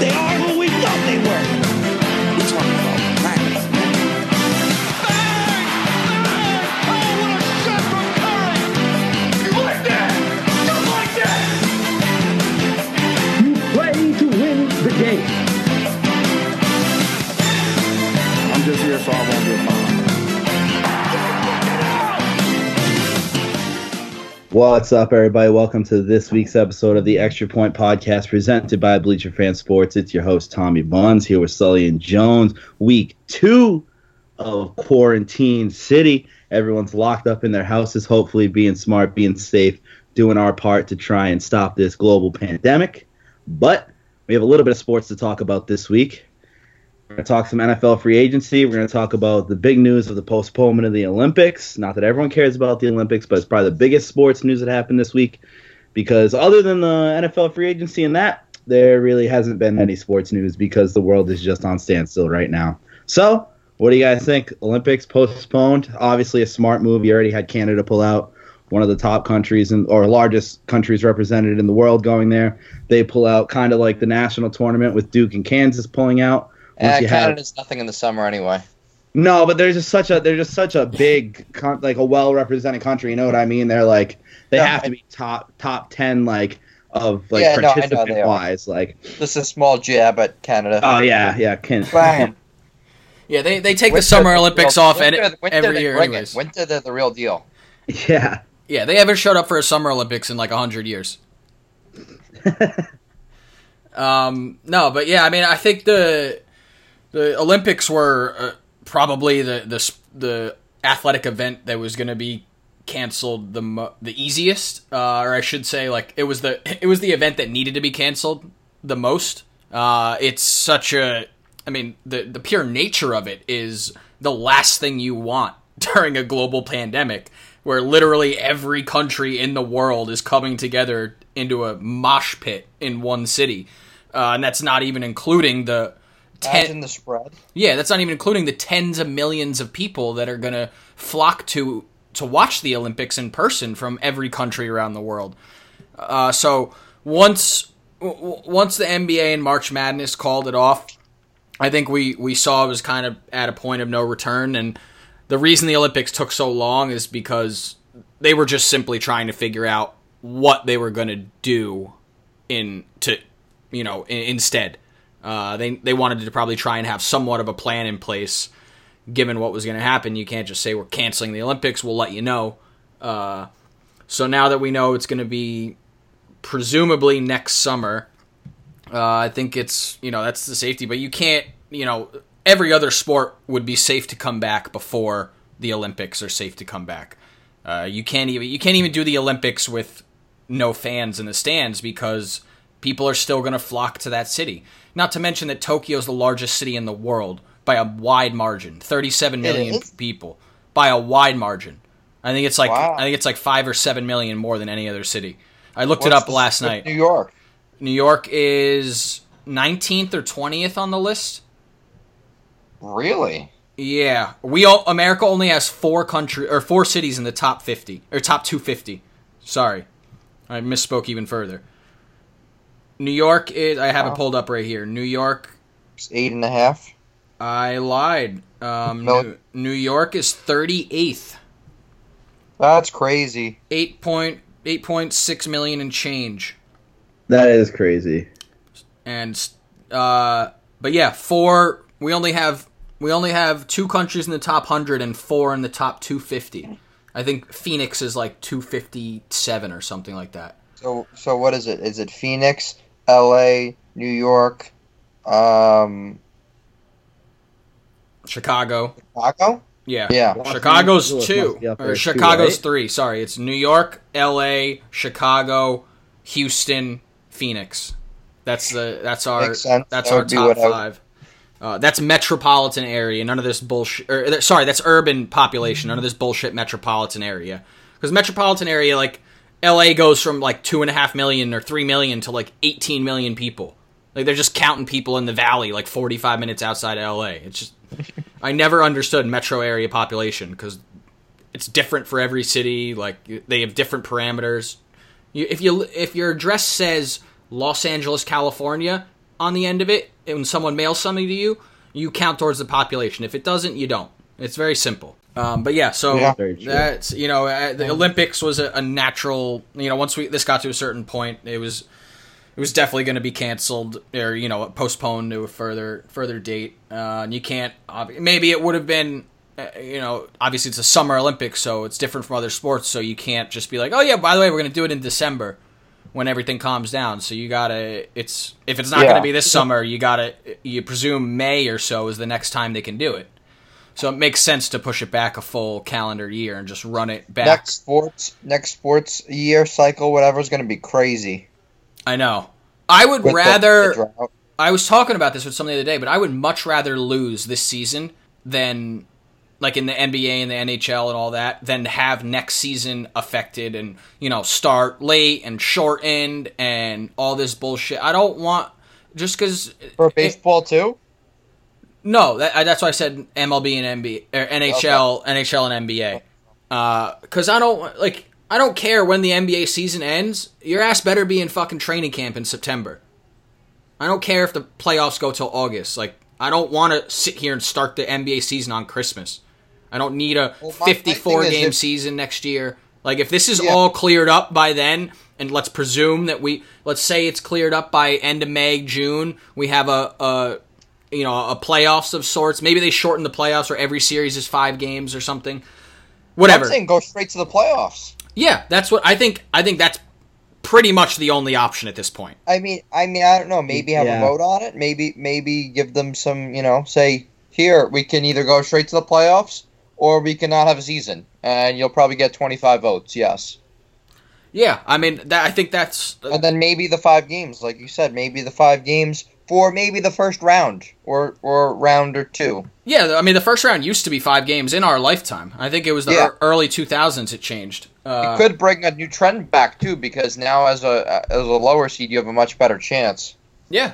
They are What's up, everybody? Welcome to this week's episode of the Extra Point Podcast presented by Bleacher Fan Sports. It's your host, Tommy Buns, here with Sully and Jones. Week two of Quarantine City. Everyone's locked up in their houses, hopefully being smart, being safe, doing our part to try and stop this global pandemic. But we have a little bit of sports to talk about this week. Going to talk some NFL free agency. We're going to talk about the big news of the postponement of the Olympics. Not that everyone cares about the Olympics, but it's probably the biggest sports news that happened this week because other than the NFL free agency and that, there really hasn't been any sports news because the world is just on standstill right now. So, what do you guys think? Olympics postponed. Obviously, a smart move. You already had Canada pull out, one of the top countries and or largest countries represented in the world going there. They pull out kind of like the national tournament with Duke and Kansas pulling out. Once Uh, you have- Canada's nothing in the summer anyway. no, but there's just such a they're just such a big con- like a well represented country. You know what I mean? They're like they Yeah, have I- to be top top ten like of like Yeah, no, I know participant they are. wise. Like This is a small jab at Canada. oh yeah yeah can Bam. Yeah, they, they take the Winter, Summer the Olympics real- off winter, ed- winter every year. Anyways. Winter, they're the real deal. yeah Yeah, they haven't showed up for a Summer Olympics in like hundred years. um, no, but yeah, I mean, I think the the Olympics were uh, probably the the the athletic event that was going to be canceled the mo- the easiest, uh, or I should say, like it was the it was the event that needed to be canceled the most. Uh, it's such a, I mean, the the pure nature of it is the last thing you want during a global pandemic, where literally every country in the world is coming together into a mosh pit in one city, uh, and that's not even including the. Imagine Ten, the spread. yeah, that's not even including the tens of millions of people that are gonna flock to to watch the Olympics in person from every country around the world. Uh, so once w- w- once the NBA and March Madness called it off, I think we we saw it was kind of at a point of no return. And the reason the Olympics took so long is because they were just simply trying to figure out what they were going to do in to you know in, instead. Uh, they they wanted to probably try and have somewhat of a plan in place, given what was going to happen. You can't just say we're canceling the Olympics. We'll let you know. Uh, so now that we know it's going to be presumably next summer, uh, I think it's you know that's the safety. But you can't you know every other sport would be safe to come back before the Olympics are safe to come back. Uh, you can't even you can't even do the Olympics with no fans in the stands because people are still going to flock to that city. Not to mention that Tokyo is the largest city in the world by a wide margin, 37 million people by a wide margin. I think it's like Wow. I think it's like 5 or 7 million more than any other city. I looked it up last night. New York. New York is 19th or 20th on the list. Really? Yeah, we all America only has four country or four cities in the top 50 or top 250. Sorry. I misspoke even further. New York is I have it pulled up right here. New York It's eight and a half. I lied. Um, No. New, New York is 38th. That's crazy. 8 point, 8.6 million and change. that is crazy. and uh, but yeah, four. We only have we only have two countries in the top hundred and four in the top two fifty. I think Phoenix is like two fifty seven or something like that. So, so what is it? Is it Phoenix, L.A., New York, um, Chicago, Chicago? yeah, Yeah. Chicago's Los two must be up there or too, Chicago's right? three. Sorry, it's New York, L.A., Chicago, Houston, Phoenix. That's the that's our that's That our top what I would- five. Uh, that's metropolitan area. None of this bullshit. Or, sorry, that's urban population. None of this bullshit metropolitan area. Because metropolitan area, like L.A. goes from like two and a half million or three million to like eighteen million people. Like they're just counting people in the valley, like forty-five minutes outside of L.A. It's just I never understood metro area population because it's different for every city. Like they have different parameters. You, if you if your address says Los Angeles, California, on the end of it, when someone mails something to you, you count towards the population. If it doesn't, you don't. It's very simple. Um, but yeah, so Yeah. That's you know uh, the Olympics was a, a natural. You know, once we this got to a certain point, it was it was definitely going to be canceled or you know postponed to a further further date. Uh, and you can't obvi- maybe it would have been uh, you know obviously it's a summer Olympics, so it's different from other sports. So you can't just be like, oh yeah, by the way, we're going to do it in December when everything calms down. So you gotta it's if it's not Yeah. going to be this summer, you gotta you presume May or so is the next time they can do it. So it makes sense to push it back a full calendar year and just run it back. Next sports, next sports year cycle, whatever is going to be crazy. I know. I would With rather. the drought. I was talking about this with somebody the other day, but I would much rather lose this season than, like in the NBA and the NHL and all that, than have next season affected and you know start late and shortened and all this bullshit. I don't want just because. for baseball too. No, that, that's why I said MLB and NBA, or NHL, NHL and NBA. Because uh, I don't like. I don't care when the NBA season ends. Your ass better be in fucking training camp in September. I don't care if the playoffs go till August. Like I don't want to sit here and start the NBA season on Christmas. I don't need a Well, my- my 54 thing is game if- season next year. Like if this is Yeah. all cleared up by then, and let's presume that we let's say it's cleared up by end of May, June, we have a, a you know a playoffs of sorts. Maybe they shorten the playoffs, or every series is five games or something. Whatever. I'm saying go straight to the playoffs. Yeah, that's what I think. I think that's pretty much the only option at this point. I mean, I mean, I don't know. Maybe have Yeah. a vote on it. Maybe, maybe give them some. You know, say here we can either go straight to the playoffs or we cannot have a season, and you'll probably get 25 votes. Yes, Yeah, I mean, that, I think that's and then maybe the five games, like you said, maybe the five games for maybe the first round or or round or two. yeah. I mean, the first round used to be five games in our lifetime. I think it was the Yeah. ear- early 2000s it changed. Uh, it could bring a new trend back too, because now as a as a lower seed, you have a much better chance. yeah,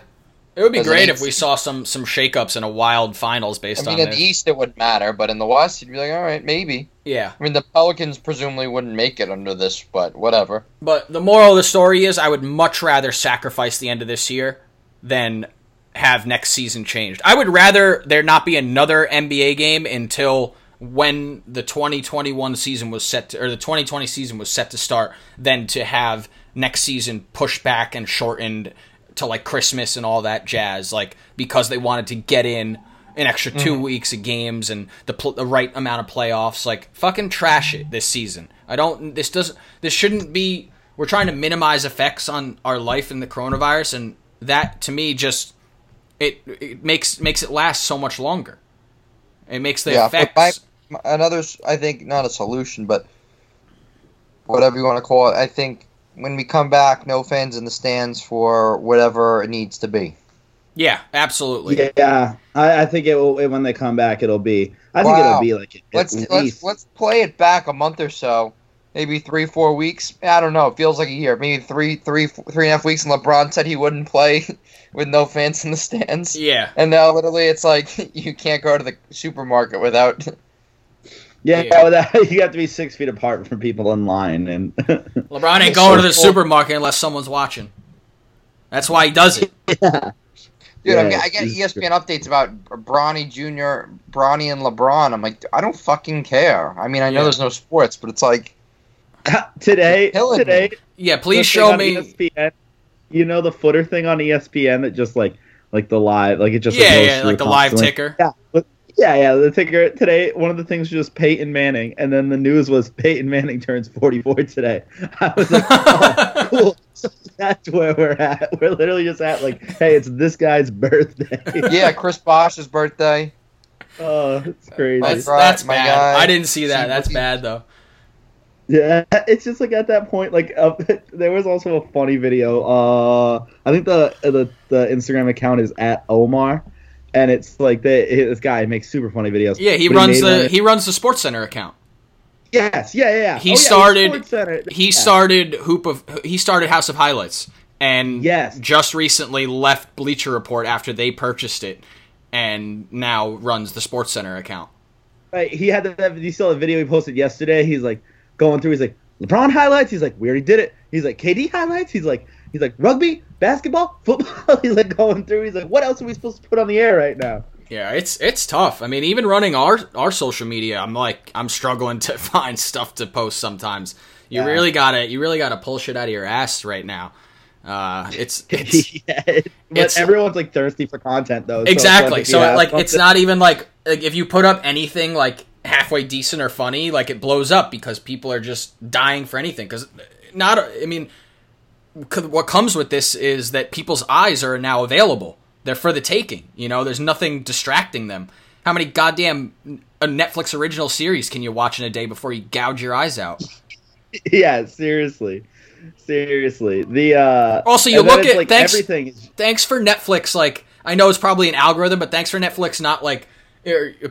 it would be great if we saw some some shakeups and a wild finals based I mean, on in this. the East it wouldn't matter, but in the West, you'd be like, all right, maybe. yeah, I mean, the Pelicans presumably wouldn't make it under this, but whatever. but the moral of the story is, I would much rather sacrifice the end of this year than have next season changed. I would rather there not be another NBA game until when the 2021 season was set to, or the 2020 season was set to start than to have next season pushed back and shortened to like Christmas and all that jazz like because they wanted to get in an extra 2 mm-hmm. weeks of games and the pl- the right amount of playoffs like fucking trash it this season. I don't this doesn't this shouldn't be we're trying to minimize effects on our life in the coronavirus and that to me just it, it makes makes it last so much longer. It makes the yeah, but effects. my, another, s- I think, not a solution, but whatever you want to call it. I think when we come back, no fans in the stands for whatever it needs to be. yeah, absolutely. Yeah, I, I think it will when they come back. It'll be. I think it'll be like at Let's least. let's let's play it back a month or so, maybe three four weeks. I don't know. It feels like a year, maybe three three three and a half weeks. And LeBron said he wouldn't play with no fans in the stands. Yeah. And now literally it's like you can't go to the supermarket without yeah, Yeah. without- you have to be six feet apart from people in line, and LeBron ain't going so to the cool. supermarket unless someone's watching. That's why he does it. Dude, I'm, Yeah, I get it's ESPN updates about Bronny Jr., Bronny and LeBron. I'm like, I don't fucking care. I mean, I know Yeah. there's no sports, but it's like, today, Killing me. today, Yeah, please show me. ESPN, you know the footer thing on ESPN that just like like the live, like it just like, Yeah, goes yeah, like the live ticker. Yeah, but- yeah, yeah. The ticker today. One of the things was just Peyton Manning, and then the news was Peyton Manning turns 44 today. I was like, oh, cool. So that's where we're at. We're literally just at like, hey, it's this guy's birthday. yeah, Chris Bosh's birthday. oh, it's crazy. That's, right, that's my bad. guy. I didn't see that. See, That's bad though. Yeah, it's just like at that point, like uh, there was also a funny video. Uh, I think the the the Instagram account is at Omar, and it's like they, this guy makes super funny videos. Yeah, he runs made the one- he runs the Sports Center account. yes, yeah, yeah. yeah. He Oh, yeah, started-. He Yeah. started Hoop of he started House of Highlights and Yes. just recently left Bleacher Report after they purchased it and now runs the Sports Center account. Right, he had that. You saw the video he posted yesterday. He's like going through. He's like, LeBron highlights. He's like, we already did it. He's like, KD highlights. He's like, he's like, rugby, basketball, football. he's like going through. He's like, what else are we supposed to put on the air right now? Yeah, it's it's tough. I mean, even running our our social media, I'm like I'm struggling to find stuff to post sometimes. You Yeah. really gotta you really gotta pull shit out of your ass right now. Uh, it's, it's yeah, it- but it's- everyone's like thirsty for content though. exactly so have like it's not even like like if you put up anything like halfway decent or funny, like it blows up because people are just dying for anything. Because not I mean, what comes with this is that people's eyes are now available. They're for the taking. You know, there's nothing distracting them. How many goddamn a Netflix original series can you watch in a day before you gouge your eyes out? yeah, seriously, seriously. The uh, Also, you look at- like thanks- everything. Thanks for Netflix. Like I know it's probably an algorithm, but thanks for Netflix not like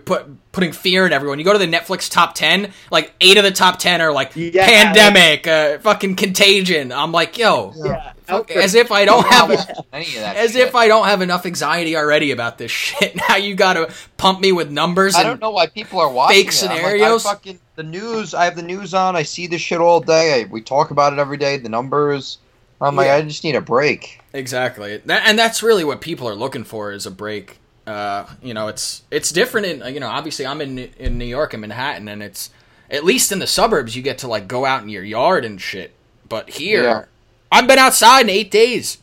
put putting fear in everyone. You go to the Netflix top ten, like eight of the top ten are like Yeah. pandemic, uh, fucking contagion. I'm like, yo, yeah, fuck- as if I don't have. watching any of that As shit. if I don't have enough anxiety already about this shit. Now you gotta pump me with numbers. I And, don't know why people are watching fake it. I'm like, scenarios. I fucking the news. I have the news on. I see this shit all day. I, we talk about it every day. The numbers. I'm like, I just need a break. Exactly, that, and that's really what people are looking for is a break. Uh, you know, it's it's different in you know. Obviously, I'm in in New York, in Manhattan, and it's at least in the suburbs you get to like go out in your yard and shit. But here, Yeah. I've been outside in eight days.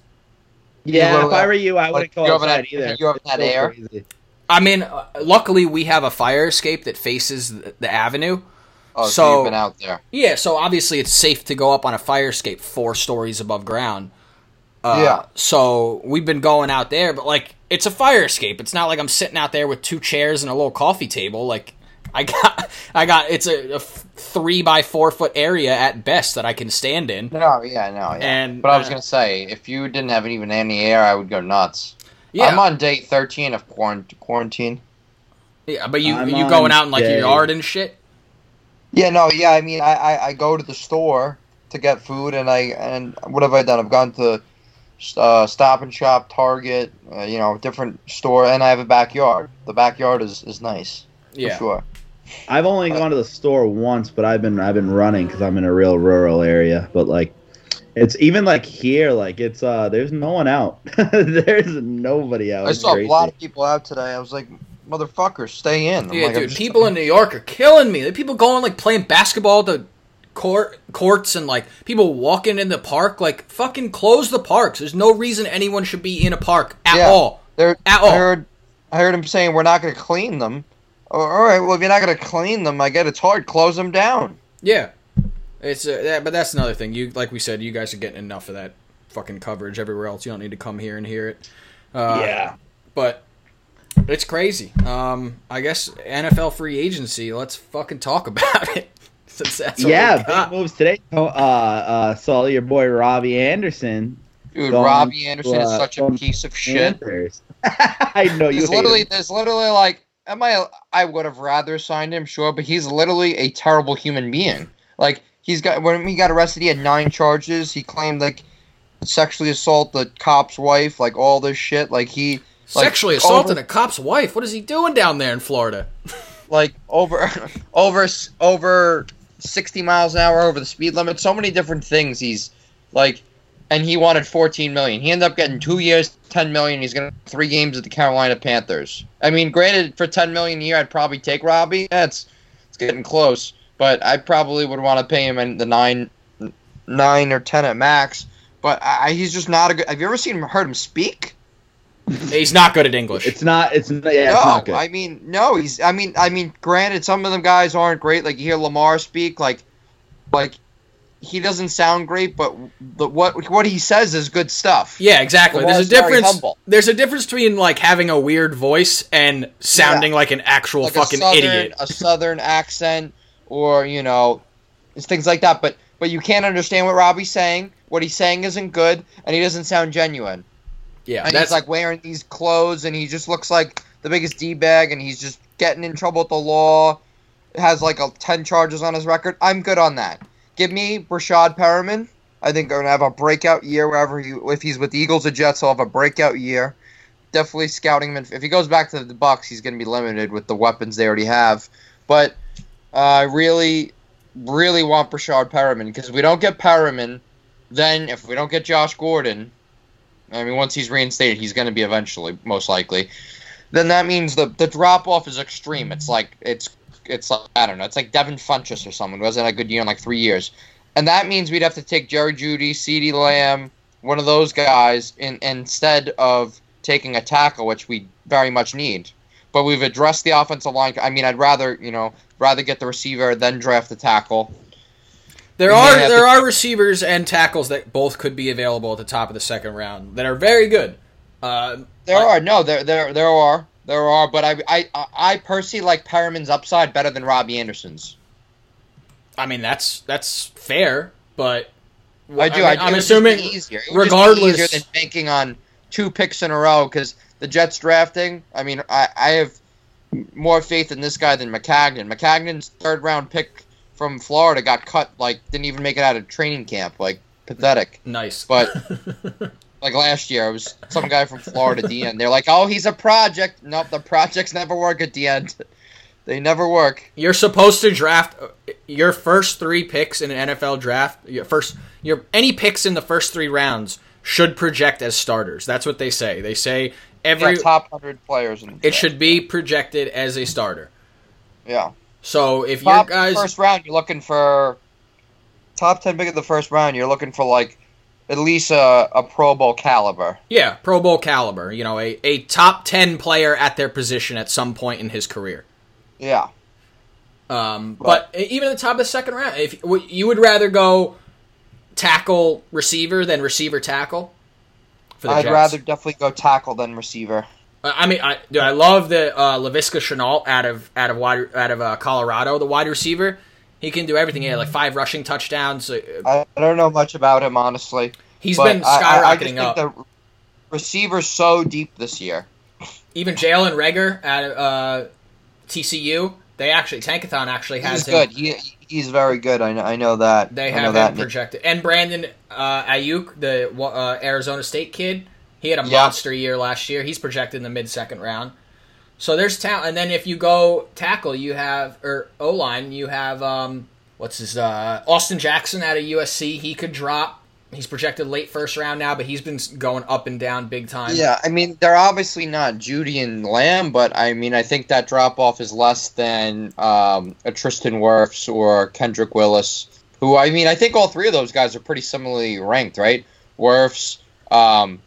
yeah. If I were you, I wouldn't like, go you outside had- either. you haven't had so air? crazy. I mean, uh, luckily we have a fire escape that faces the, the avenue. Oh, so, So- you've been out there. Yeah, so obviously it's safe to go up on a fire escape four stories above ground. Uh, Yeah. So we've been going out there, but like it's a fire escape. It's not like I'm sitting out there with two chairs and a little coffee table. Like I got, I got. It's a three by four foot area at best that I can stand in. No, yeah, no, yeah. And, but I was uh, gonna say, if you didn't have even any air, I would go nuts. Yeah, I'm on day 13 of quarantine. yeah, but you I'm you going out in like your yard and shit. Yeah, no, yeah. I mean, I, I, I go to the store to get food, and I and what have I done? I've gone to uh, Stop and Shop, Target, uh, you know, different store, and I have a backyard. The backyard is, is nice Yeah. for sure. I've only gone to the store once, but I've been I've been running because I'm in a real rural area. But like, it's even like here, like it's uh, there's no one out. there's nobody out. I saw crazy. a lot of people out today. I was like, motherfuckers, stay in. I'm Yeah, like, I'm dude, just- people in New York are killing me. The people going like playing basketball at the court courts and like people walking in the park. Like fucking close the parks. There's no reason anyone should be in a park at Yeah. all. They're, At I all. heard, I heard him saying we're not going to clean them. Oh, all right, well, if you're not going to clean them, I get it's hard. Close them down. Yeah, it's uh, yeah, but that's another thing. You like we said, you guys are getting enough of that fucking coverage everywhere else. You don't need to come here and hear it. Uh, yeah. but it's crazy. Um, I guess NFL free agency. Let's fucking talk about it. Since that's yeah, we big moves today. Oh, uh, uh, saw your boy Robbie Anderson. Dude, Going Robbie Anderson is uh, such a piece of shit. I know you. He's literally him. there's literally like am I I would have rather signed him, sure, but he's literally a terrible human being. Like he's got when he got arrested, he had nine charges. He claimed like sexually assault the cop's wife, like all this shit. Like he like, Sexually assaulted over- a cop's wife. What is he doing down there in Florida? like over over over 60 miles an hour over the speed limit. So many different things he's like and he wanted 14 million. He ended up getting two years 10 million. He's gonna three games at the carolina panthers. I mean granted for 10 million a year i'd probably take robbie. That's it's getting close. But i probably would want to pay him in the nine nine or 10 at max. But I, he's just not a good have you ever seen him heard him speak He's not good at English. It's not. It's not. Yeah, it's no, not good. I mean, no, he's. I mean, I mean, granted, some of them guys aren't great. Like you hear Lamar speak, like, like he doesn't sound great, but the, what what he says is good stuff. yeah, exactly. There's a difference. There's a difference between like having a weird voice and sounding like an actual like fucking a southern, idiot. a southern accent, or you know, things like that. But but you can't understand what Robbie's saying. What he's saying isn't good, and he doesn't sound genuine. Yeah, and that's he's like wearing these clothes, and he just looks like the biggest d bag, and he's just getting in trouble with the law. Has like a ten charges on his record. I'm good on that. Give me Rashad Perriman. I think I'm going to have a breakout year wherever he, if he's with the Eagles or Jets, he'll have a breakout year. Definitely scouting him. If he goes back to the Bucks, he's going to be limited with the weapons they already have. But uh, really, really want Breshad Perriman because if we don't get Perriman, then if we don't get Josh Gordon, I mean, once he's reinstated, he's going to be eventually, most likely. Then that means the the drop off is extreme. It's like it's it's like I don't know. It's like Devin Funchess or someone who hasn't had a good year in like three years, and that means we'd have to take Jerry Jeudy, CeeDee Lamb, one of those guys, in, instead of taking a tackle, which we very much need. But we've addressed the offensive line. I mean, I'd rather you know rather get the receiver than draft the tackle. There are there to- are receivers and tackles that both could be available at the top of the second round that are very good. Uh, There I- are no, there there there are there are, but I I I personally like Perriman's upside better than Robbie Anderson's. I mean that's that's fair, but I do. mean, I, I'm it would just be assuming easier. It would just be regardless- easier than banking on two picks in a row because the Jets drafting. I mean, I I have more faith in this guy than Maccagnan. Maccagnan's third round pick from Florida got cut like didn't even make it out of training camp. Like pathetic. nice. But like last year, it was some guy from Florida the end. They're like, oh, he's a project. Nope, the projects never work at the end. They never work. You're supposed to draft your first three picks in an NFL draft. Your first, your any picks in the first three rounds should project as starters. That's what they say. They say every Got top hundred players. In the it should be projected as a starter. Yeah. So if Top guys, first round, you're looking for top ten pick of the first round. You're looking for like at least a, a Pro Bowl caliber. yeah, Pro Bowl caliber, you know, a, a top ten player at their position at some point in his career. Yeah. Um, but even at the top of the second round, if you would rather go tackle receiver than receiver tackle for the I'd Jets. rather definitely go tackle than receiver. I mean, I dude, I love the uh, Laviska Shenault out of out of wide, out of uh, Colorado, the wide receiver. He can do everything. He had like five rushing touchdowns. Uh, I, don't know much about him honestly. He's been I- I- I just skyrocketing think up. The receiver's so deep this year. Even Jalen Reagor at uh, TCU, they actually Tankathon actually has He's him. good. He he's very good. I know, I know that. They I have that. him projected. And Brandon uh, Aiyuk, the uh, Arizona State kid, he had a Yeah. monster year last year. He's projected in the mid second round. So there's talent. And then if you go tackle, you have or O line, you have um, what's his uh, Austin Jackson out of USC. He could drop. He's projected late first round now, but he's been going up and down big time. Yeah, I mean they're obviously not Jeudy and Lamb, but I mean I think that drop off is less than um, a Tristan Wirfs or Kendrick Willis, who I mean I think all three of those guys are pretty similarly ranked, right? Wirfs, um,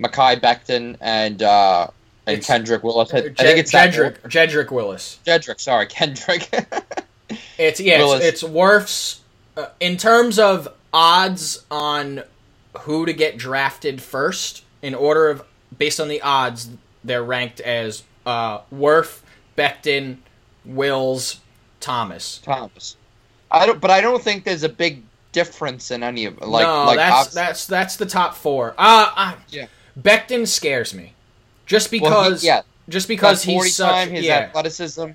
Mekhi Becton, and uh, and It's- Kendrick Willis. I, I think it's Jedrick, Jedrick Willis. Jedrick, sorry, Kendrick. It's yeah, Willis. it's, it's Wirfs uh, in terms of odds on who to get drafted first in order of based on the odds they're ranked as uh, Worf, Becton, Wills, Thomas. Thomas. I don't, but I don't think there's a big difference in any of like no, like that's that's that's the top four. Uh, uh Yeah. Becton scares me, just well, because he, yeah, just because he's such time, his yeah athleticism.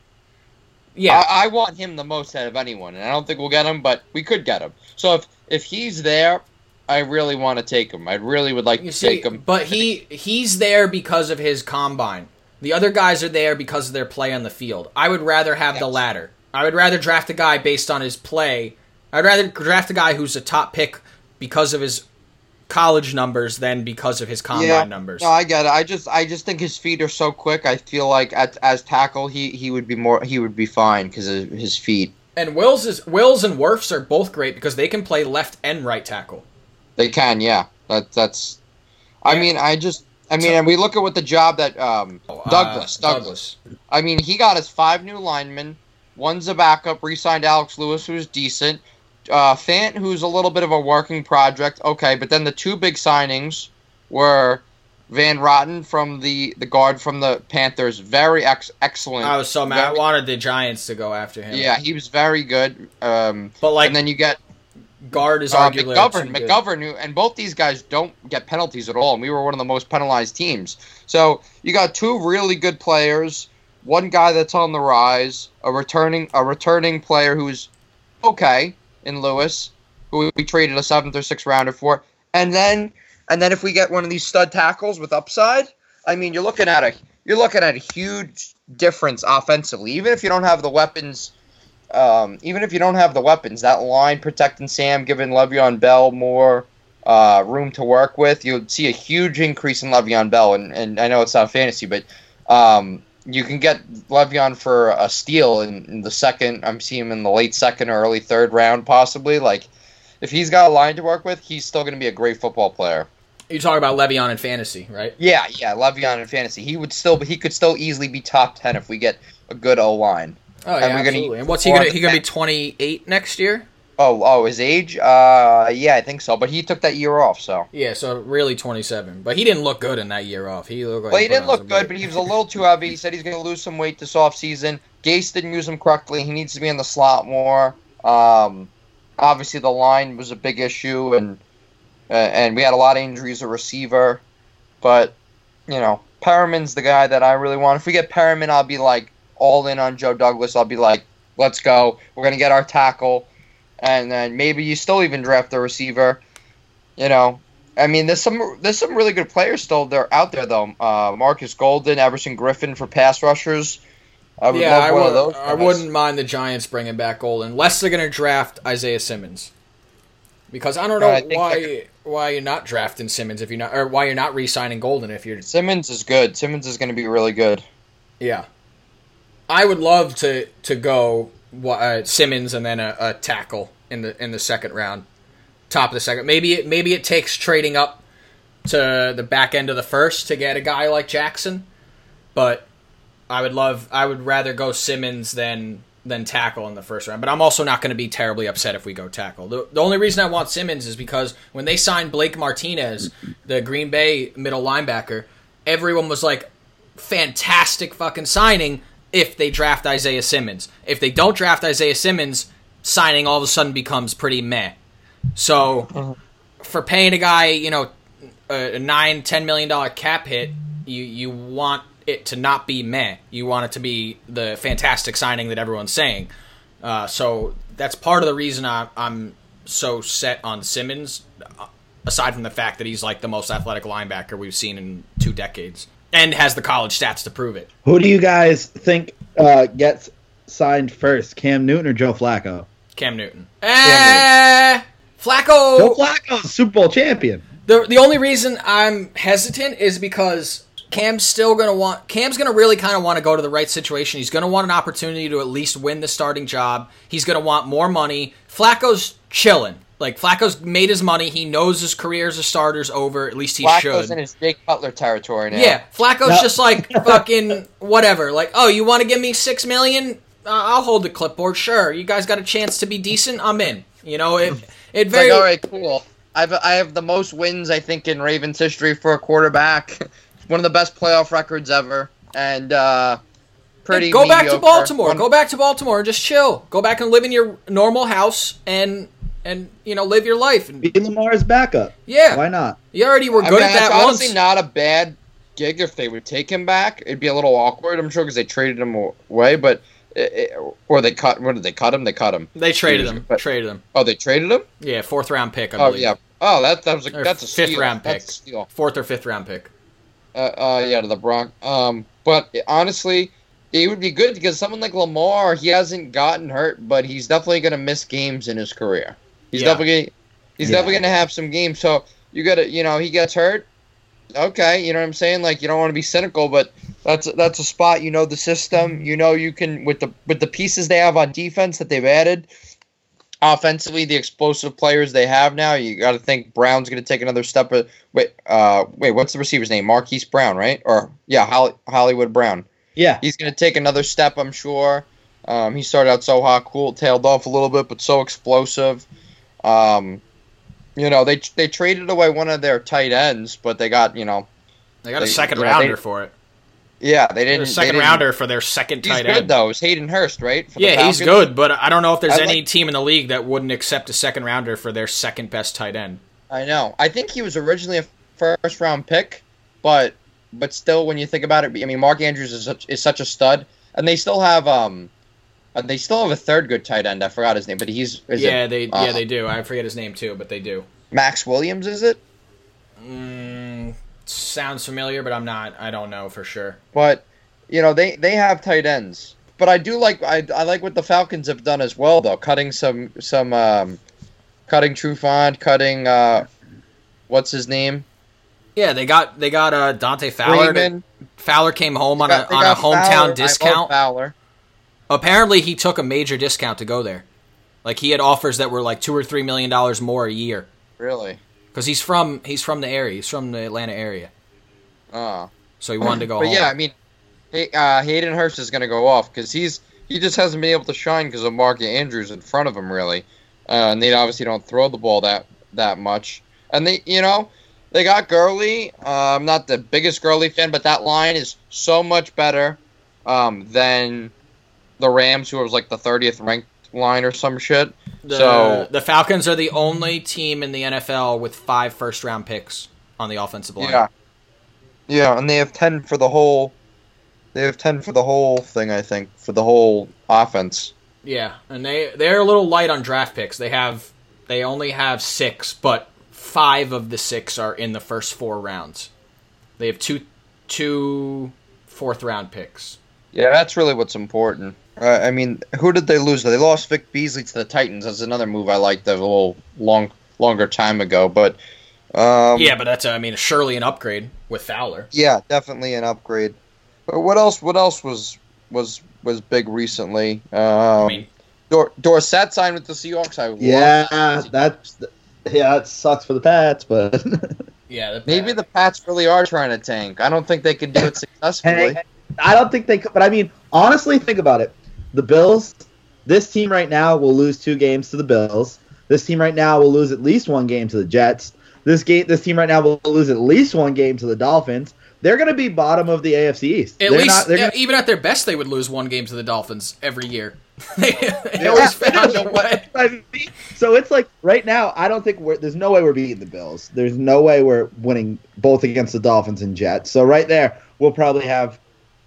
yeah. I, I want him the most out of anyone, and I don't think we'll get him, but we could get him. So if if he's there, I really want to take him. I really would like You to see, take him. but he he's there because of his combine. The other guys are there because of their play on the field. I would rather have the latter. I would rather draft a guy based on his play. I'd rather draft a guy who's a top pick because of his college numbers than because of his combine yeah, numbers. no, I get it. I just I just think his feet are so quick. I feel like at, as tackle, he he would be more he would be fine because of his feet. and Wills is Wills and Wirfs are both great because they can play left and right tackle. They can, yeah. That that's. I Yeah. mean, I just. I mean, and we look at what the job that um, Uh, Douglas, Douglas. I mean, he got his five new linemen. One's a backup. Re-signed Alex Lewis, who's decent. Uh, Fant, who's a little bit of a working project. Okay, but then the two big signings were Van Roten from the the guard from the Panthers. Very ex- excellent. I was so mad. I Very- wanted the Giants to go after him. yeah, he was very good. Um, but like and then you get guard is uh, arguably McGovern. McGovern, who, and both these guys don't get penalties at all, and we were one of the most penalized teams. So you got two really good players, one guy that's on the rise, a returning a returning player who's okay in Lewis, who we traded a seventh or sixth rounder for, and then and then if we get one of these stud tackles with upside, I mean you're looking at a you're looking at a huge difference offensively, even if you don't have the weapons um, even if you don't have the weapons, that line protecting Sam, giving Le'Veon Bell more uh, room to work with, you'll see a huge increase in Le'Veon Bell. And, and I know it's not fantasy, but um, you can get Le'Veon for a steal in, in the second. I'm seeing him in the late second or early third round, possibly. Like, if he's got a line to work with, he's still going to be a great football player. You talk about Le'Veon in fantasy, right? Yeah, yeah, Le'Veon in fantasy, he would still, he could still easily be top ten if we get a good O line. Oh yeah, And absolutely. And what's he gonna? He gonna be 28 next year? Oh, oh, his age? Uh, yeah, I think so. But he took that year off, so. Yeah, so really 27. But he didn't look good in that year off. He looked like Well, he didn't look good, but he was a little too heavy. He said he's going to lose some weight this offseason. Gase didn't use him correctly. He needs to be in the slot more. Um, obviously, the line was a big issue, and uh, and we had a lot of injuries at receiver. But you know, Perriman's the guy that I really want. If we get Perriman, I'll be like all in on Joe Douglas. I'll be like, let's go. We're going to get our tackle, and then maybe you still even draft a receiver. You know, I mean, there's some there's some really good players still there out there though. Uh, Marcus Golden, Everson Griffen for pass rushers. I would yeah, I, one would, of those. I wouldn't mind the Giants bringing back Golden, unless they're gonna draft Isaiah Simmons. Because I don't know I think why why you're not drafting Simmons if you're not, or why you're not re-signing Golden if you're. Simmons is good. Simmons is going to be really good. Yeah, I would love to to go uh, Simmons and then a, a tackle in the in the second round, top of the second. Maybe it maybe it takes trading up to the back end of the first to get a guy like Jackson, but I would love I would rather go Simmons than than tackle in the first round. But I'm also not going to be terribly upset if we go tackle. The, the only reason I want Simmons is because when they signed Blake Martinez, the Green Bay middle linebacker, everyone was like, fantastic fucking signing if they draft Isaiah Simmons. If they don't draft Isaiah Simmons, signing all of a sudden becomes pretty meh. So for paying a guy, you know, a nine, ten million dollar cap hit, you you want it to not be meh. You want it to be the fantastic signing that everyone's saying. Uh, so that's part of the reason I, I'm so set on Simmons. uh, Aside from the fact that he's like the most athletic linebacker we've seen in two decades, and has the college stats to prove it. Who do you guys think uh, gets signed first, Cam Newton or Joe Flacco? Cam Newton. Eh, Flacco. Joe Flacco, Super Bowl champion. The the only reason I'm hesitant is because Cam's still gonna want Cam's gonna really kind of want to go to the right situation. He's gonna want an opportunity to at least win the starting job. He's gonna want more money. Flacco's chilling. Like Flacco's made his money. He knows his career as a starter's over. At least he Flacco's should. in his Jake Butler territory now. Yeah, Flacco's No. just like fucking whatever. Like, oh, you want to give me six million? Uh, I'll hold the clipboard. Sure, you guys got a chance to be decent. I'm in. You know, it it It's very like, all right, cool. I've I have the most wins I think in Ravens history for a quarterback. One of the best playoff records ever, and uh, pretty. go back to. Baltimore. One- Go back to Baltimore and just chill. Go back and live in your normal house and and you know live your life. And Be Lamar's backup. yeah, Why not? you already were I good mean, at that it's honestly once. not a bad gig if they would take him back. It'd be a little awkward, I'm sure, because they traded him away. But it, it- or they cut. What did they cut him? They cut him. they traded him. But- traded him. Oh, they traded him. Yeah, fourth round pick. I Oh believe. yeah. Oh, that that was a Or that's a fifth steal. round pick. That's a steal. Fourth or fifth round pick. Uh, uh, yeah, to the Broncos. Um, but honestly, it would be good because someone like Lamar, he hasn't gotten hurt, but he's definitely going to miss games in his career. He's Yeah. definitely he's Yeah. definitely going to have some games. So you got to, you know, he gets hurt. Okay, you know what I'm saying? Like you don't want to be cynical, but that's that's a spot. You know the system. You know you can with the with the pieces they have on defense that they've added. Offensively, the explosive players they have now, you got to think Brown's going to take another step. Wait, uh, wait, what's the receiver's name? Marquise Brown, right? Or yeah, Holly, Hollywood Brown. Yeah. He's going to take another step, I'm sure. Um, he started out so hot, cool, tailed off a little bit, but so explosive. Um, you know, they they traded away one of their tight ends, but they got you know, They got a second yeah, rounder they- for it. yeah, they They didn't. got a they second didn't- rounder for their second He's tight good end. though. It's Hayden Hurst, right? For Yeah, he's good, but I don't know if there's I any like- team in the league that wouldn't accept a second rounder for their second best tight end. I know. I think he was originally a first round pick, but but still, when you think about it, I mean, Mark Andrews is such, is such a stud, and they still have um, uh, they still have a third good tight end. I forgot his name, but he's is yeah, it, they uh, yeah they do. I forget his name too, but they do. Max Williams. Is it? Mm, sounds familiar, but I'm not. I don't know for sure. But you know, they they have tight ends. but I do like I, I like what the Falcons have done as well though, cutting some some um, cutting Trufant, cutting uh, what's his name? Yeah, they got they got uh, Dante Fowler. Freeman. Fowler came home on a got- they on a hometown Fowler. Discount. Fowler. Apparently, he took a major discount to go there. Like he had offers that were like two or three million dollars more a year Really? because he's from he's from the area. He's from the Atlanta area, Oh. so he wanted to go But home. yeah, I mean, hey, uh, Hayden Hurst is going to go off because he's he just hasn't been able to shine because of Mark Andrews in front of him, really. Uh, and they obviously don't throw the ball that that much. And they, you know, they got Gurley. Uh, I'm not the biggest Gurley fan, but that line is so much better um, than the Rams, who was like the 30th ranked line or some shit. The, so the Falcons are the only team in the NFL with five first round picks on the offensive line. yeah, yeah, and they have 10 for the whole. They have 10 for the whole thing, I think, for the whole offense. Yeah, and they they're a little light on draft picks. They have they only have six, but five of the six are in the first four rounds. They have two two fourth round picks. Yeah, that's really what's important. Uh, I mean, who did they lose? They lost Vic Beasley to the Titans. That's another move I liked a little long, longer time ago. But um, yeah, but that's I mean surely an upgrade with Fowler. yeah, definitely an upgrade. But what else? What else was was was big recently? Um, I mean, Dor- Dorsett signed with the Seahawks. I Yeah, that. that's yeah, it sucks for the Pats, but yeah, the, maybe the Pats really are trying to tank. I don't think they could do it successfully. Hey, I don't think they could. But I mean, honestly, think about it. The Bills, this team right now will lose two games to the Bills. This team right now will lose at least one game to the Jets. This game, this team right now will lose at least one game to the Dolphins. They're going to be bottom of the AFC East. at They're least not- yeah, gonna- even at their best they would lose one game to the Dolphins every year. they they Yeah, always yeah, found a way. So it's like right now, I don't think we're. There's no way we're beating the Bills. There's no way we're winning both against the Dolphins and Jets. So right there, we'll probably have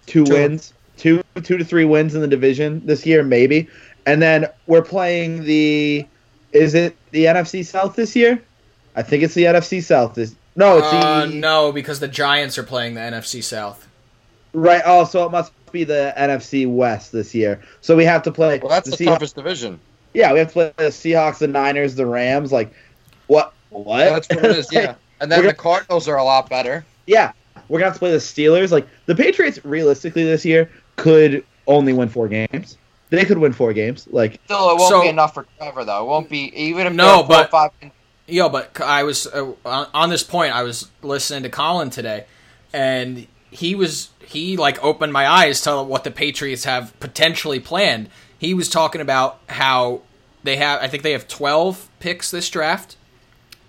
two, Two. wins, two two to three wins in the division this year, maybe. And then we're playing the. Is it the NFC South this year? I think it's the NFC South. This no, it's Uh, the no, because the Giants are playing the NFC South. right. Oh, so it must be the NFC West this year. So we have to play. Well, that's the, Seahawks- toughest division. Yeah, we have to play the Seahawks, the Niners, the Rams. Like, what? What? That's what it is. Yeah, and then We're the Cardinals are a lot better. yeah, we're gonna have to play the Steelers. Like, the Patriots, realistically, this year could only win four games. They could win four games. Like, Still, it won't So- be enough for Trevor, though. It won't be even if No, they're four or but- five. Yo, but I was uh, on on this point. I was listening to Colin today, and he was he like opened my eyes to what the Patriots have potentially planned. He was talking about how they have. I think they have twelve picks this draft,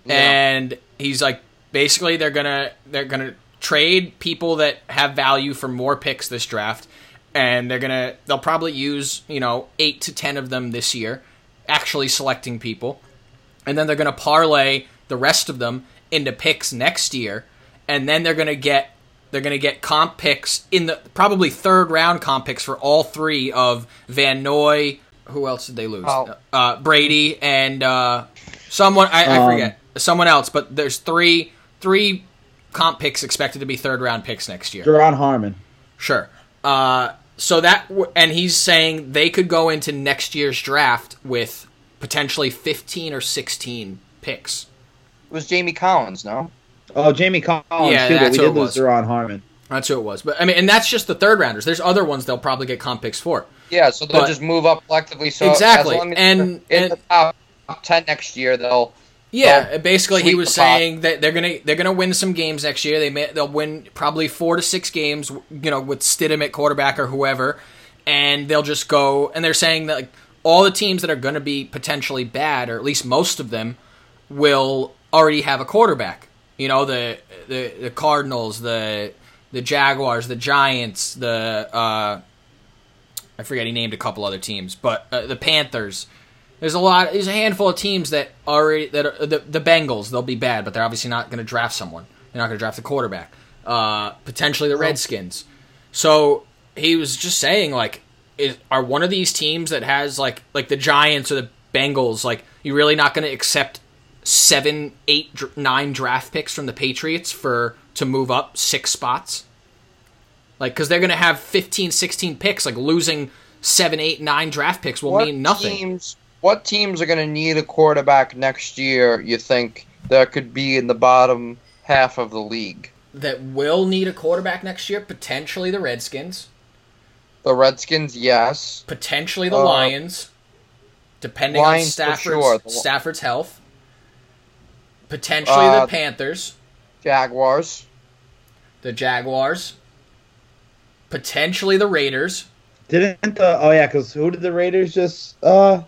Yeah. and he's like basically they're gonna they're gonna trade people that have value for more picks this draft, and they're gonna they'll probably use you know eight to ten of them this year, actually selecting people and then they're going to parlay the rest of them into picks next year, and then they're going to get they're going to get comp picks in the probably third round comp picks for all three of Van Noy. Who else did they lose? Oh. Uh, Brady and uh, someone I, I Um, forget someone else, but there's three three comp picks expected to be third round picks next year. Duron Harmon. Sure. Uh, so that and he's saying they could go into next year's draft with potentially 15 or 16 picks. It was Jamie Collins, no? Oh, Jamie Collins Yeah, too, but that's we who did it lose was. Duron Harmon. That's who it was. But I mean, and that's just the third rounders. There's other ones they'll probably get comp picks for. Yeah, so they'll But- just move up collectively. So Exactly, as long as and- in and- the top ten next year, they'll. Yeah, Well, basically he was saying that they're gonna they're gonna win some games next year. They may they'll win probably four to six games, you know, with Stidham at quarterback or whoever, and they'll just go. And they're saying that like all the teams that are going to be potentially bad, or at least most of them, will already have a quarterback. You know, the the, the Cardinals, the the Jaguars, the Giants, the uh, I forget he named a couple other teams, but uh, the Panthers. There's a lot. There's a handful of teams that already that are, the the Bengals. They'll be bad, but they're obviously not going to draft someone. They're not going to draft the quarterback. Uh, potentially the Redskins. So he was just saying like, is, are one of these teams that has like like the Giants or the Bengals like you really not going to accept seven, eight, nine draft picks from the Patriots for to move up six spots? Like, because they're going to have 15, 16 picks, like losing seven, eight, nine draft picks will what mean nothing. Teams, what teams are going to need a quarterback next year? You think that could be in the bottom half of the league? That will need a quarterback next year. Potentially the Redskins. The Redskins, yes. Potentially the Uh, Lions, depending Lions on Stafford's sure. The- Stafford's health. Potentially Uh, the Panthers, Jaguars. the Jaguars. Potentially the Raiders. Didn't the oh yeah, because who did the Raiders just uh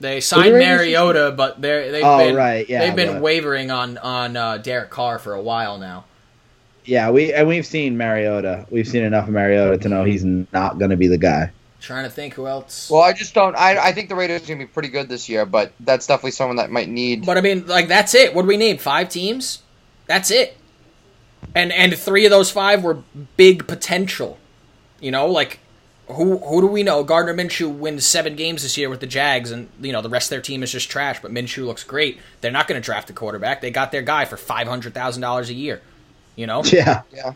They signed Raiders Mariota, but they're they've Oh, been right, yeah, they've been but- wavering on on uh, Derek Carr for a while now. yeah we and we've seen Mariota. We've seen enough of Mariota to know he's not going to be the guy. Trying to think who else. Well, I just don't. I, I think the Raiders are going to be pretty good this year, but that's definitely someone that might need. But I mean, like that's it. What do we need? Five teams? That's it. And and three of those five were big potential. You know, like who who do we know? Gardner Minshew wins seven games this year with the Jags, and you know the rest of their team is just trash. But Minshew looks great. They're not going to draft a quarterback. They got their guy for five hundred thousand dollars a year. You know. Yeah, yeah.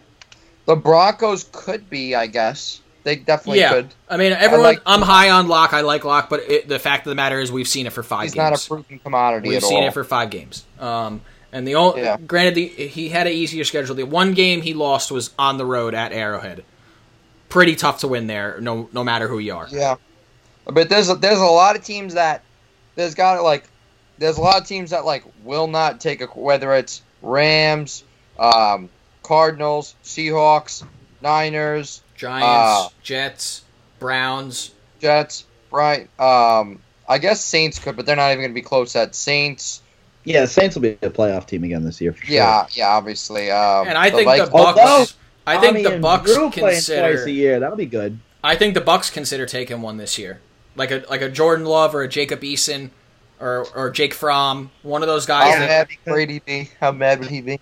the Broncos could be, I guess. They definitely yeah, could. I mean, everyone. like- I'm high on Lock. I like Lock, but it, the fact of the matter is, we've seen it for five He's games. not a proven commodity We've at seen all. it for five games. Um, and the only, Yeah. granted, the, he had an easier schedule. The one game he lost was on the road at Arrowhead. Pretty tough to win there, no no matter who you are. Yeah, but there's a, there's a lot of teams that there's got like there's a lot of teams that like will not take a whether it's Rams, um, Cardinals, Seahawks, Niners, Giants, Ah. Jets, Browns. Jets, right? Um, I guess Saints could, but they're not even going to be close at Saints. yeah. The Saints will be a playoff team again this year. For sure. Yeah, yeah, obviously. Um, And I think Vikings- the Bucks. Although, I think Tommy the and Bucks Drew playing twice a consider. year. That'll be good. I think the Bucks consider taking one this year, like a like a Jordan Love or a Jacob Eason, or or Jake Fromm. One of those guys. Yeah. that, mad would Brady be? How mad would he be?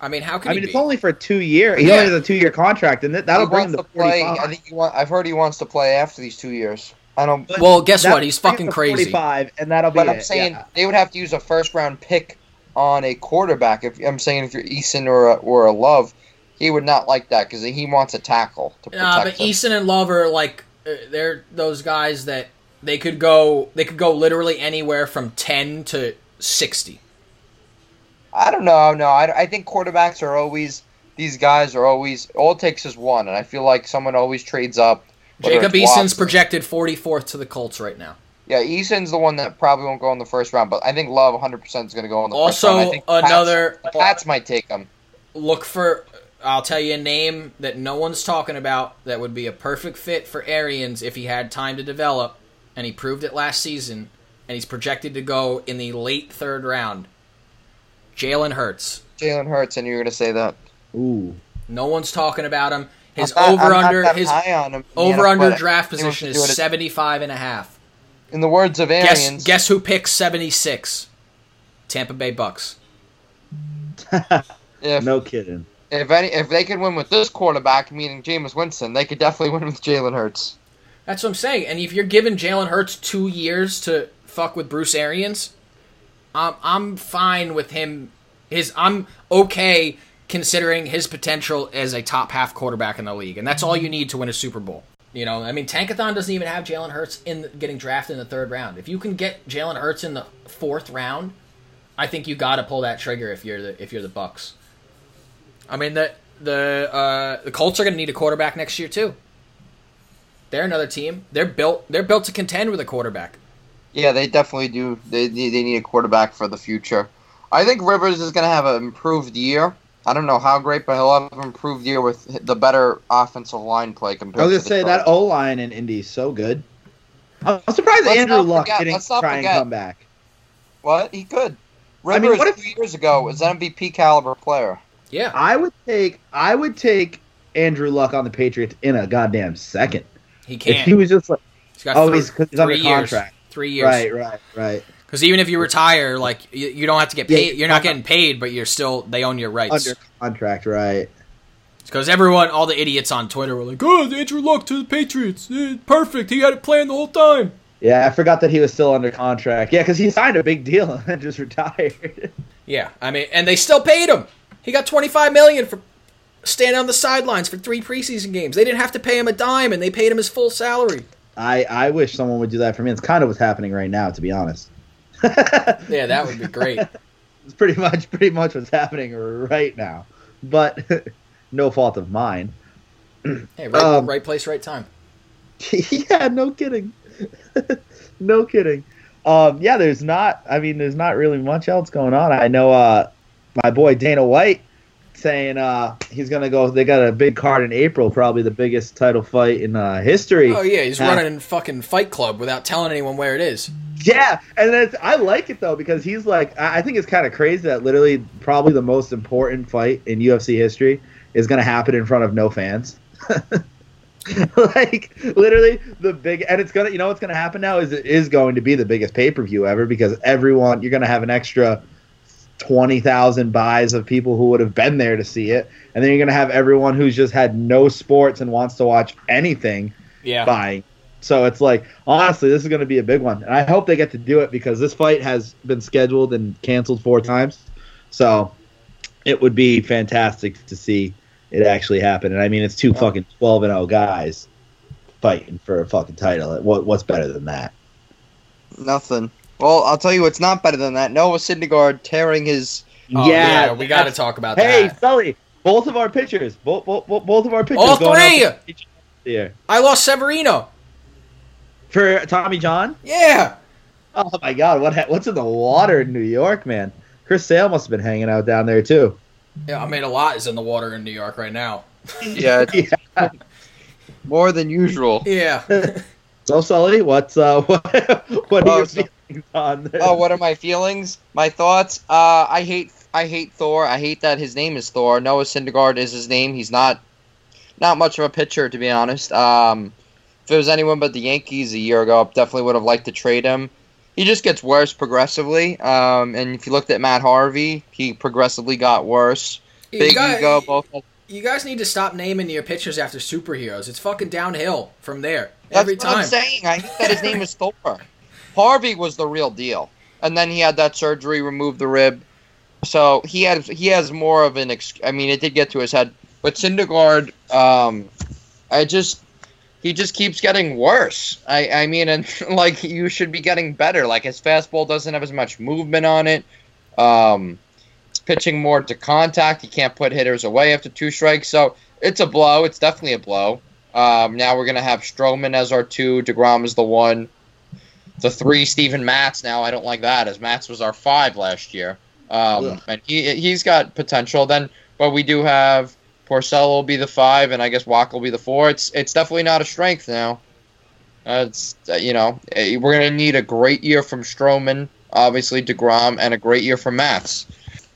I mean, how can I he mean, be? it's only for two years. He Yeah. only has a two year contract, and that, that'll he bring wants him to to play. 45. I think he want, I've heard he wants to play after these two years. I don't. But Well, guess what? He's fucking crazy. 45, and that'll be But I'm it, saying yeah. they would have to use a first round pick on a quarterback. If I'm saying if you're Eason or a, or a Love, he would not like that because he wants a tackle to protect Nah, but him. Eason and Love are like uh, they're those guys that they could go they could go literally anywhere from ten to sixty. I don't know. No, I, I think quarterbacks are always these guys are always all it takes is one, and I feel like someone always trades up. Jacob Eason's projected forty fourth to the Colts right now. Yeah, Eason's the one that probably won't go in the first round, but I think Love 100 percent is going to go in the first round. Also, another the Pats might take him. look for. I'll tell you a name that no one's talking about that would be a perfect fit for Arians if he had time to develop, and he proved it last season, and he's projected to go in the late third round. Jalen Hurts. Jalen Hurts, and you're going to say that. Ooh. No one's talking about him. His not- over under his him. over under draft position is 75 and a half. In the words of Guess Arians, guess who picks 76? Tampa Bay Bucks. if no kidding. If any if they could win with this quarterback, meaning Jameis Winston, they could definitely win with Jalen Hurts. That's what I'm saying. And if you're giving Jalen Hurts 2 years to fuck with Bruce Arians, I'm I'm fine with him his I'm okay considering his potential as a top half quarterback in the league. And that's all you need to win a Super Bowl. You know, I mean, Tankathon doesn't even have Jalen Hurts in the, getting drafted in the third round. If you can get Jalen Hurts in the fourth round, I think you got to pull that trigger if you're the if you're the Bucks. I mean the the uh, the Colts are going to need a quarterback next year too. They're another team. They're built. They're built to contend with a quarterback. Yeah, they definitely do. They need, they need a quarterback for the future. I think Rivers is going to have an improved year. I don't know how great, but he'll have an improved year with the better offensive line play compared. I compared. was to gonna say the that Chargers. O line in Indy is so good. I'm surprised Let's Andrew Luck forget- didn't try and come back. What he could. I Rivers mean, what if- two years ago was an MVP caliber player. Yeah, I would take I would take Andrew Luck on the Patriots in a goddamn second. he If can. he was just like, He's got oh, three, he's, he's under years. contract. Three years. Right, right, right. Because even if you retire, like you, you don't have to get Yeah, paid. You're not getting paid, but you're still they own your rights. Under contract, right. Because everyone, all the idiots on Twitter were like, "Oh, Andrew Luck to the Patriots, Eh, perfect. He had it planned the whole time." Yeah, I forgot that he was still under contract. Yeah, because he signed a big deal and just retired. Yeah, I mean, and they still paid him. He got 25 million for standing on the sidelines for three preseason games. They didn't have to pay him a dime, and they paid him his full salary. I I wish someone would do that for me. It's kind of what's happening right now, to be honest. Yeah, that would be great. It's pretty much pretty much what's happening right now, but no fault of mine. Hey, right, Um, right place, right time. yeah, no kidding. no kidding. Um, yeah, there's not. I mean, there's not really much else going on. I know uh, my boy Dana White saying uh, he's gonna go. They got a big card in April, probably the biggest title fight in uh, history. Oh yeah, he's Yeah. running in fucking Fight Club without telling anyone where it is. Yeah, and it's, I like it though because he's like I think it's kind of crazy that literally probably the most important fight in UFC history is going to happen in front of no fans. like literally the big and it's gonna you know what's gonna happen now is it is going to be the biggest pay per view ever because everyone you're gonna have an extra twenty thousand buys of people who would have been there to see it, and then you're gonna have everyone who's just had no sports and wants to watch anything Yeah. buying. So it's like honestly, this is going to be a big one, and I hope they get to do it because this fight has been scheduled and canceled four times. So it would be fantastic to see it actually happen. And I mean, it's two fucking twelve and zero guys fighting for a fucking title. What what's better than that? Nothing. Well, I'll tell you what's not better than that. Noah Syndergaard tearing his. Oh, yeah, we got to talk about Hey, that. Hey, Sully, both of our pitchers, both both, both both of our pictures. All going three! Yeah, I lost Severino. for Tommy John. Yeah. Oh my God, what ha- what's in the water in New York, man? Chris Sale must have been hanging out down there too. Yeah, I mean, a lot is in the water in New York right now. Yeah, it's more than usual. Yeah. So Sully, what's uh what, what are Oh, your so- feelings on this? Oh, what are my feelings? My thoughts? Uh, I hate I hate Thor. I hate that his name is Thor. Noah Syndergaard is his name. He's not not much of a pitcher to be honest. Um, if it was anyone but the Yankees a year ago, I definitely would have liked to trade him. He just gets worse progressively. Um, and if you looked at Matt Harvey, he progressively got worse. you, Big guys, ego, both. you guys need to stop naming your pitchers after superheroes. It's fucking downhill from there That's every what time. I'm saying. I hate that his name is Thor. Harvey was the real deal, and then he had that surgery, removed the rib, so he had he has more of an. Ex- I mean, it did get to his head, but Syndergaard, um, I just he just keeps getting worse. I I mean, and like you should be getting better. Like his fastball doesn't have as much movement on it. Um, it's pitching more to contact. He can't put hitters away after two strikes, so it's a blow. It's definitely a blow. Um, now we're gonna have Stroman as our two. Degrom is the one. The three, Steven Matz. Now I don't like that, as Matz was our five last year. Um, and he he's got potential. Then, but we do have Porcello will be the five, and I guess Wacha will be the four. It's it's definitely not a strength now. Uh, it's uh, you know eh, we're gonna need a great year from Stroman, obviously Degrom, and a great year from Matz.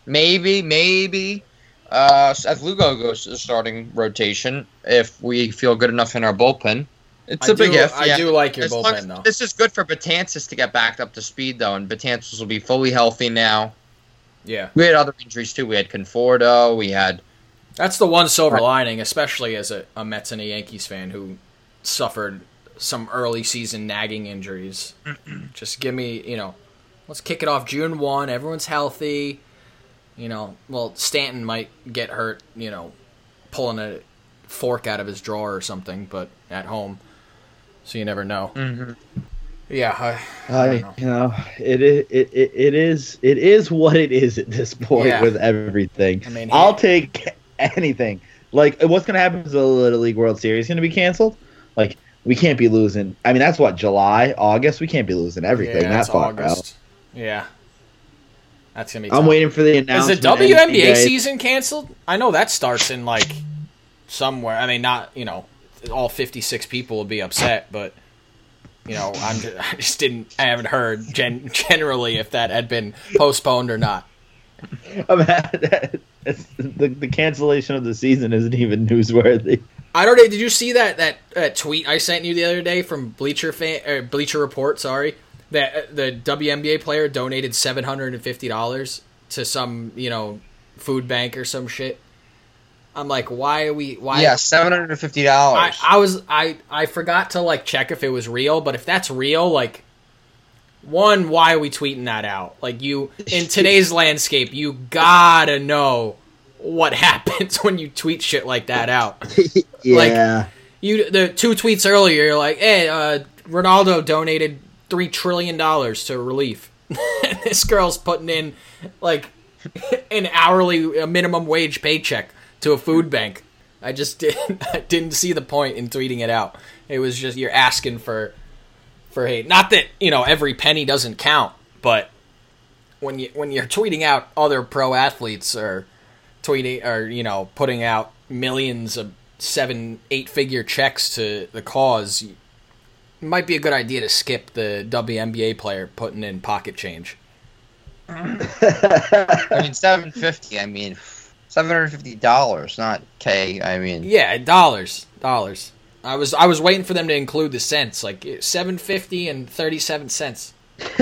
Maybe maybe uh, Seth Lugo goes to the starting rotation if we feel good enough in our bullpen. It's I a big do, if. I yeah. do like your As bullpen as- though. This is good for Betances to get backed up to speed though, and Betances will be fully healthy now. Yeah, We had other injuries too. We had Conforto. We had that's the one silver lining, especially as a, a Mets and a Yankees fan who suffered some early season nagging injuries. Just give me, you know, let's kick it off June one. Everyone's healthy. You know, well Stanton might get hurt. You know, pulling a fork out of his drawer or something, but at home, so you never know. Mm-hmm. Yeah, I, I I, know. you know, it, it it it is it is what it is at this point Yeah. with everything. I mean, I'll he- take anything. Like, what's going to happen is the Little League World Series going to be canceled. Like, we can't be losing. I mean, that's what July, August. We can't be losing everything yeah, that it's far out. August. Yeah, that's gonna be. I'm waiting for the announcement. Is announcement. the WNBA any day. season canceled? I know that starts in like somewhere. I mean, not you know, all 56 people will be upset, but you know, I'm just, I just didn't. I haven't heard gen- generally if that had been postponed or not. I'm at- the, the cancellation of the season isn't even newsworthy. I don't know. Did you see that that uh, tweet I sent you the other day from Bleacher fan, uh, Bleacher Report? Sorry, that uh, the WNBA player donated seven hundred and fifty dollars to some you know food bank or some shit. I'm like, why are we? Why? yeah, seven hundred and fifty I, dollars. I was I I forgot to like check if it was real, but if that's real, like one, why are we tweeting that out? Like you in today's landscape, you gotta know what happens when you tweet shit like that out. yeah. you the two tweets earlier, you're like, hey, uh, Ronaldo donated three trillion dollars to relief. this girl's putting in like an hourly a minimum wage paycheck to a food bank. I just didn't I didn't see the point in tweeting it out. It was just you're asking for for hate. Not that you know every penny doesn't count, but when you when you're tweeting out other pro athletes or tweeting or you know putting out millions of seven eight figure checks to the cause, might be a good idea to skip the WNBA player putting in pocket change. I mean, seven fifty. I mean, seven hundred fifty dollars, not K. I mean, Yeah, dollars, dollars. I was I was waiting for them to include the cents, like seven fifty and thirty seven cents.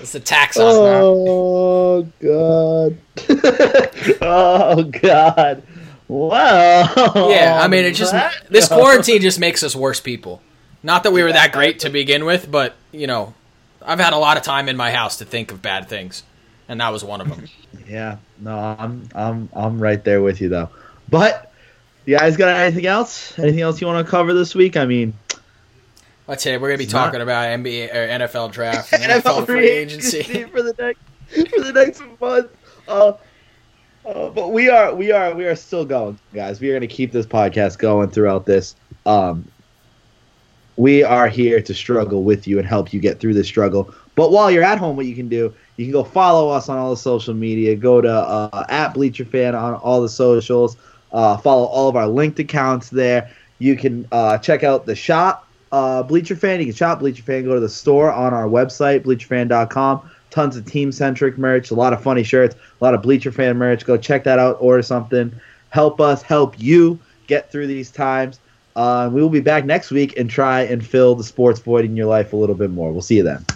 It's the tax on oh, that. Oh god. oh god. Wow. Yeah, I mean, it just this quarantine just makes us worse people. Not that we were that great to begin with, but you know, I've had a lot of time in my house to think of bad things, and that was one of them. Yeah. No, I'm I'm I'm right there with you though. But you guys got anything else? Anything else you want to cover this week? I mean, Let's say we're gonna be It's not- talking about NBA or NFL draft, and NFL free agency. for the next for the next month. Uh, uh, but we are we are we are still going, guys. We are going to keep this podcast going throughout this. Um, we are here to struggle with you and help you get through this struggle. But while you're at home, what you can do, you can go follow us on all the social media. Go to uh, at Bleacher Fan on all the socials. Uh, follow all of our linked accounts there. You can uh, check out the shop, uh, Bleacher Fan. You can shop Bleacher Fan. Go to the store on our website, bleacherfan.com. Tons of team centric merch, a lot of funny shirts, a lot of Bleacher Fan merch. Go check that out. Order something. Help us help you get through these times. Uh, we will be back next week and try and fill the sports void in your life a little bit more. We'll see you then.